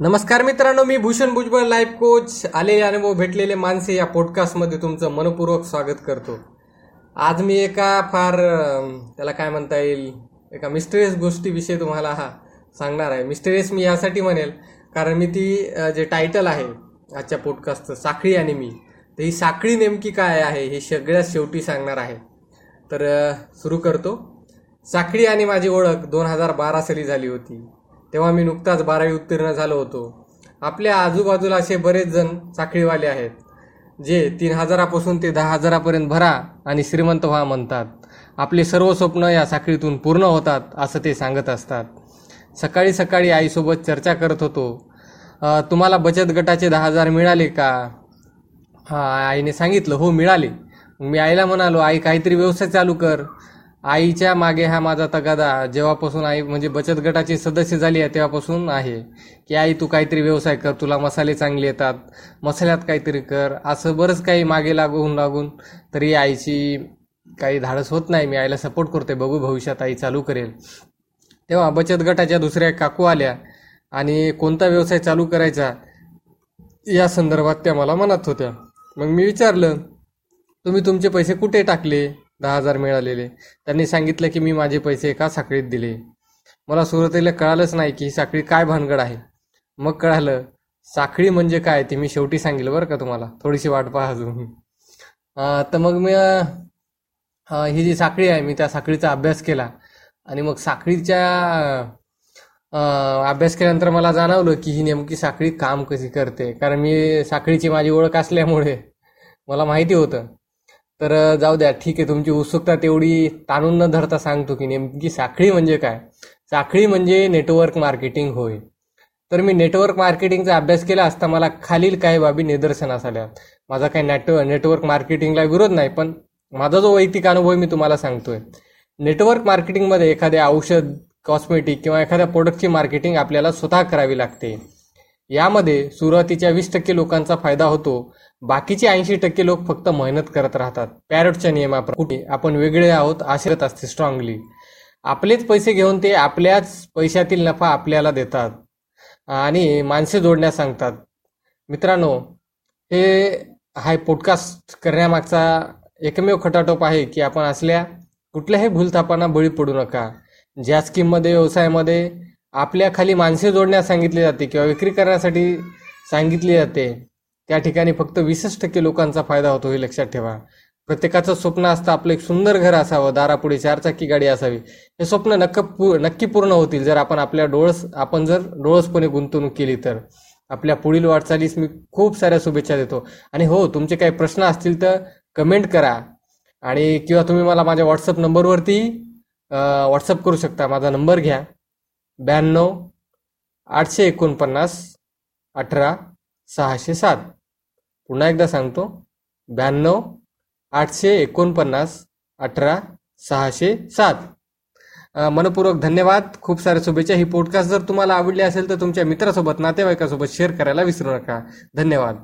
नमस्कार मित्रांनो मी भूषण भुजबळ लाईफ कोच आलेले अनुभव भेटलेले माणसे या पॉडकास्टमध्ये तुमचं मनपूर्वक स्वागत करतो. आज मी एका फार त्याला काय म्हणता येईल एका मिस्टरियस गोष्टीविषयी तुम्हाला हा सांगणार आहे. मिस्टरियस मी यासाठी म्हणेल कारण मी ती जे टायटल आहे आजच्या पॉडकास्टचं साखळी आणि मी तर ही साखळी नेमकी काय आहे हे सगळ्यात शेवटी सांगणार आहे. तर सुरू करतो. साखळी आणि माझी ओळख दोन हजार बारा साली झाली होती. तेव्हा मी नुकताच बारावी उत्तीर्ण झालो होतो. आपल्या आजूबाजूला असे बरेच जण साखळीवाले आहेत जे तीन हजारापासून ते दहा हजारापर्यंत भरा आणि श्रीमंत व्हा म्हणतात. आपले सर्व स्वप्न या साखळीतून पूर्ण होतात असं ते सांगत असतात. सकाळी सकाळी आईसोबत चर्चा करत होतो. तुम्हाला बचत गटाचे दहा हजार मिळाले का? हा आईने सांगितलं हो मिळाले. मी आईला म्हणालो आई काहीतरी व्यवसाय चालू कर. आईच्या मागे हा माझा तगादा जेव्हापासून आई म्हणजे बचत गटाची सदस्य झाली आहे तेव्हापासून आहे. की आई तू काहीतरी व्यवसाय कर तुला मसाले चांगले येतात मसाल्यात काहीतरी कर असं बरंच काही मागे लागून लागून तरी आईची काही धाडस होत नाही. मी आईला सपोर्ट करते बघू भविष्यात आई चालू करेल. तेव्हा बचत गटाच्या दुसऱ्या काकू आल्या आणि कोणता व्यवसाय चालू करायचा या संदर्भात त्या मला म्हणत होत्या. मग मी विचारलं तुम्ही तुमचे पैसे कुठे टाकले? दहा हजार मिळालेले. त्यांनी सांगितलं की मी माझे पैसे एका साखळीत दिले. मला सुरुवातीला कळालंच नाही की ही साखळी काय भानगड आहे. मग कळालं साखळी म्हणजे काय ते मी शेवटी सांगेल बरं का तुम्हाला. थोडीशी वाट पाहा अजून. तर मग मी ही जी साखळी आहे मी त्या साखळीचा अभ्यास केला. आणि मग साखळीच्या अभ्यास केल्यानंतर मला जाणवलं की ही नेमकी साखळी काम कशी करते. कारण मी साखळीची माझी ओळख असल्यामुळे मला माहिती होतं. तर जाऊ द्या ठीक आहे तुमची उत्सुकता तेवढी ताणून न धरता सांगतो की नेमकी साखळी म्हणजे काय? साखळी म्हणजे नेटवर्क मार्केटिंग होय. तर मी नेटवर्क मार्केटिंगचा अभ्यास केला असता मला खालील काही बाबी निदर्शनास आल्या. माझा काही नेट नेटवर्क मार्केटिंगला विरोध नाही पण माझा जो वैयक्तिक अनुभव मी तुम्हाला सांगतोय. नेटवर्क मार्केटिंगमध्ये एखाद्या औषध कॉस्मेटिक किंवा एखाद्या प्रोडक्टची मार्केटिंग आपल्याला स्वतः करावी लागते. यामध्ये सुरुवातीच्या वीस टक्के लोकांचा फायदा होतो बाकीचे ऐंशी टक्के लोक फक्त मेहनत करत राहतात. पॅरटच्या नियमाप्रमाणे आपण वेगळे आहोत आशिरत असते स्ट्रॉंगली. आपलेच पैसे घेऊन ते आपल्याच पैशातील नफा आपल्याला देतात. आणि माणसे जोडण्यास सांगतात. मित्रांनो हे हाय पॉडकास्ट करण्यामागचा एकमेव खटाटोप आहे की आपण असल्या कुठल्याही भूलथापांना बळी पडू नका. ज्या स्कीममध्ये व्यवसायामध्ये आपल्याखाली माणसे जोडण्यास सांगितली जाते किंवा विक्री करण्यासाठी सांगितली जाते त्या ठिकाणी फक्त वीसच टक्के लोकांचा फायदा होतो हे लक्षात ठेवा. प्रत्येकाचं स्वप्न असतं आपलं एक सुंदर घर असावं दारापुढे चारचाकी गाडी असावी. हे स्वप्न नक्क पू नक्की पूर्ण होतील जर आपण आपल्या डोळस आपण जर डोळसपणे गुंतवणूक केली तर. आपल्या पुढील वाटचालीस मी खूप साऱ्या शुभेच्छा देतो. आणि हो तुमचे काही प्रश्न असतील तर कमेंट करा. आणि किंवा तुम्ही मला माझ्या व्हॉट्सअप नंबरवरती व्हॉट्सअप करू शकता. माझा नंबर घ्या. ब्याण्णव आठशे एकोणपन्नास अठरा सहाशे सात. पुन्हा एकदा सांगतो. ब्याण्णव आठशे एकोणपन्नास अठरा सहाशे सात. मनपूर्वक धन्यवाद. खूप साऱ्या शुभेच्छा. ही पॉडकास्ट जर तुम्हाला आवडली असेल तर तुमच्या मित्रासोबत नातेवाईकासोबत शेअर करायला विसरू नका. धन्यवाद.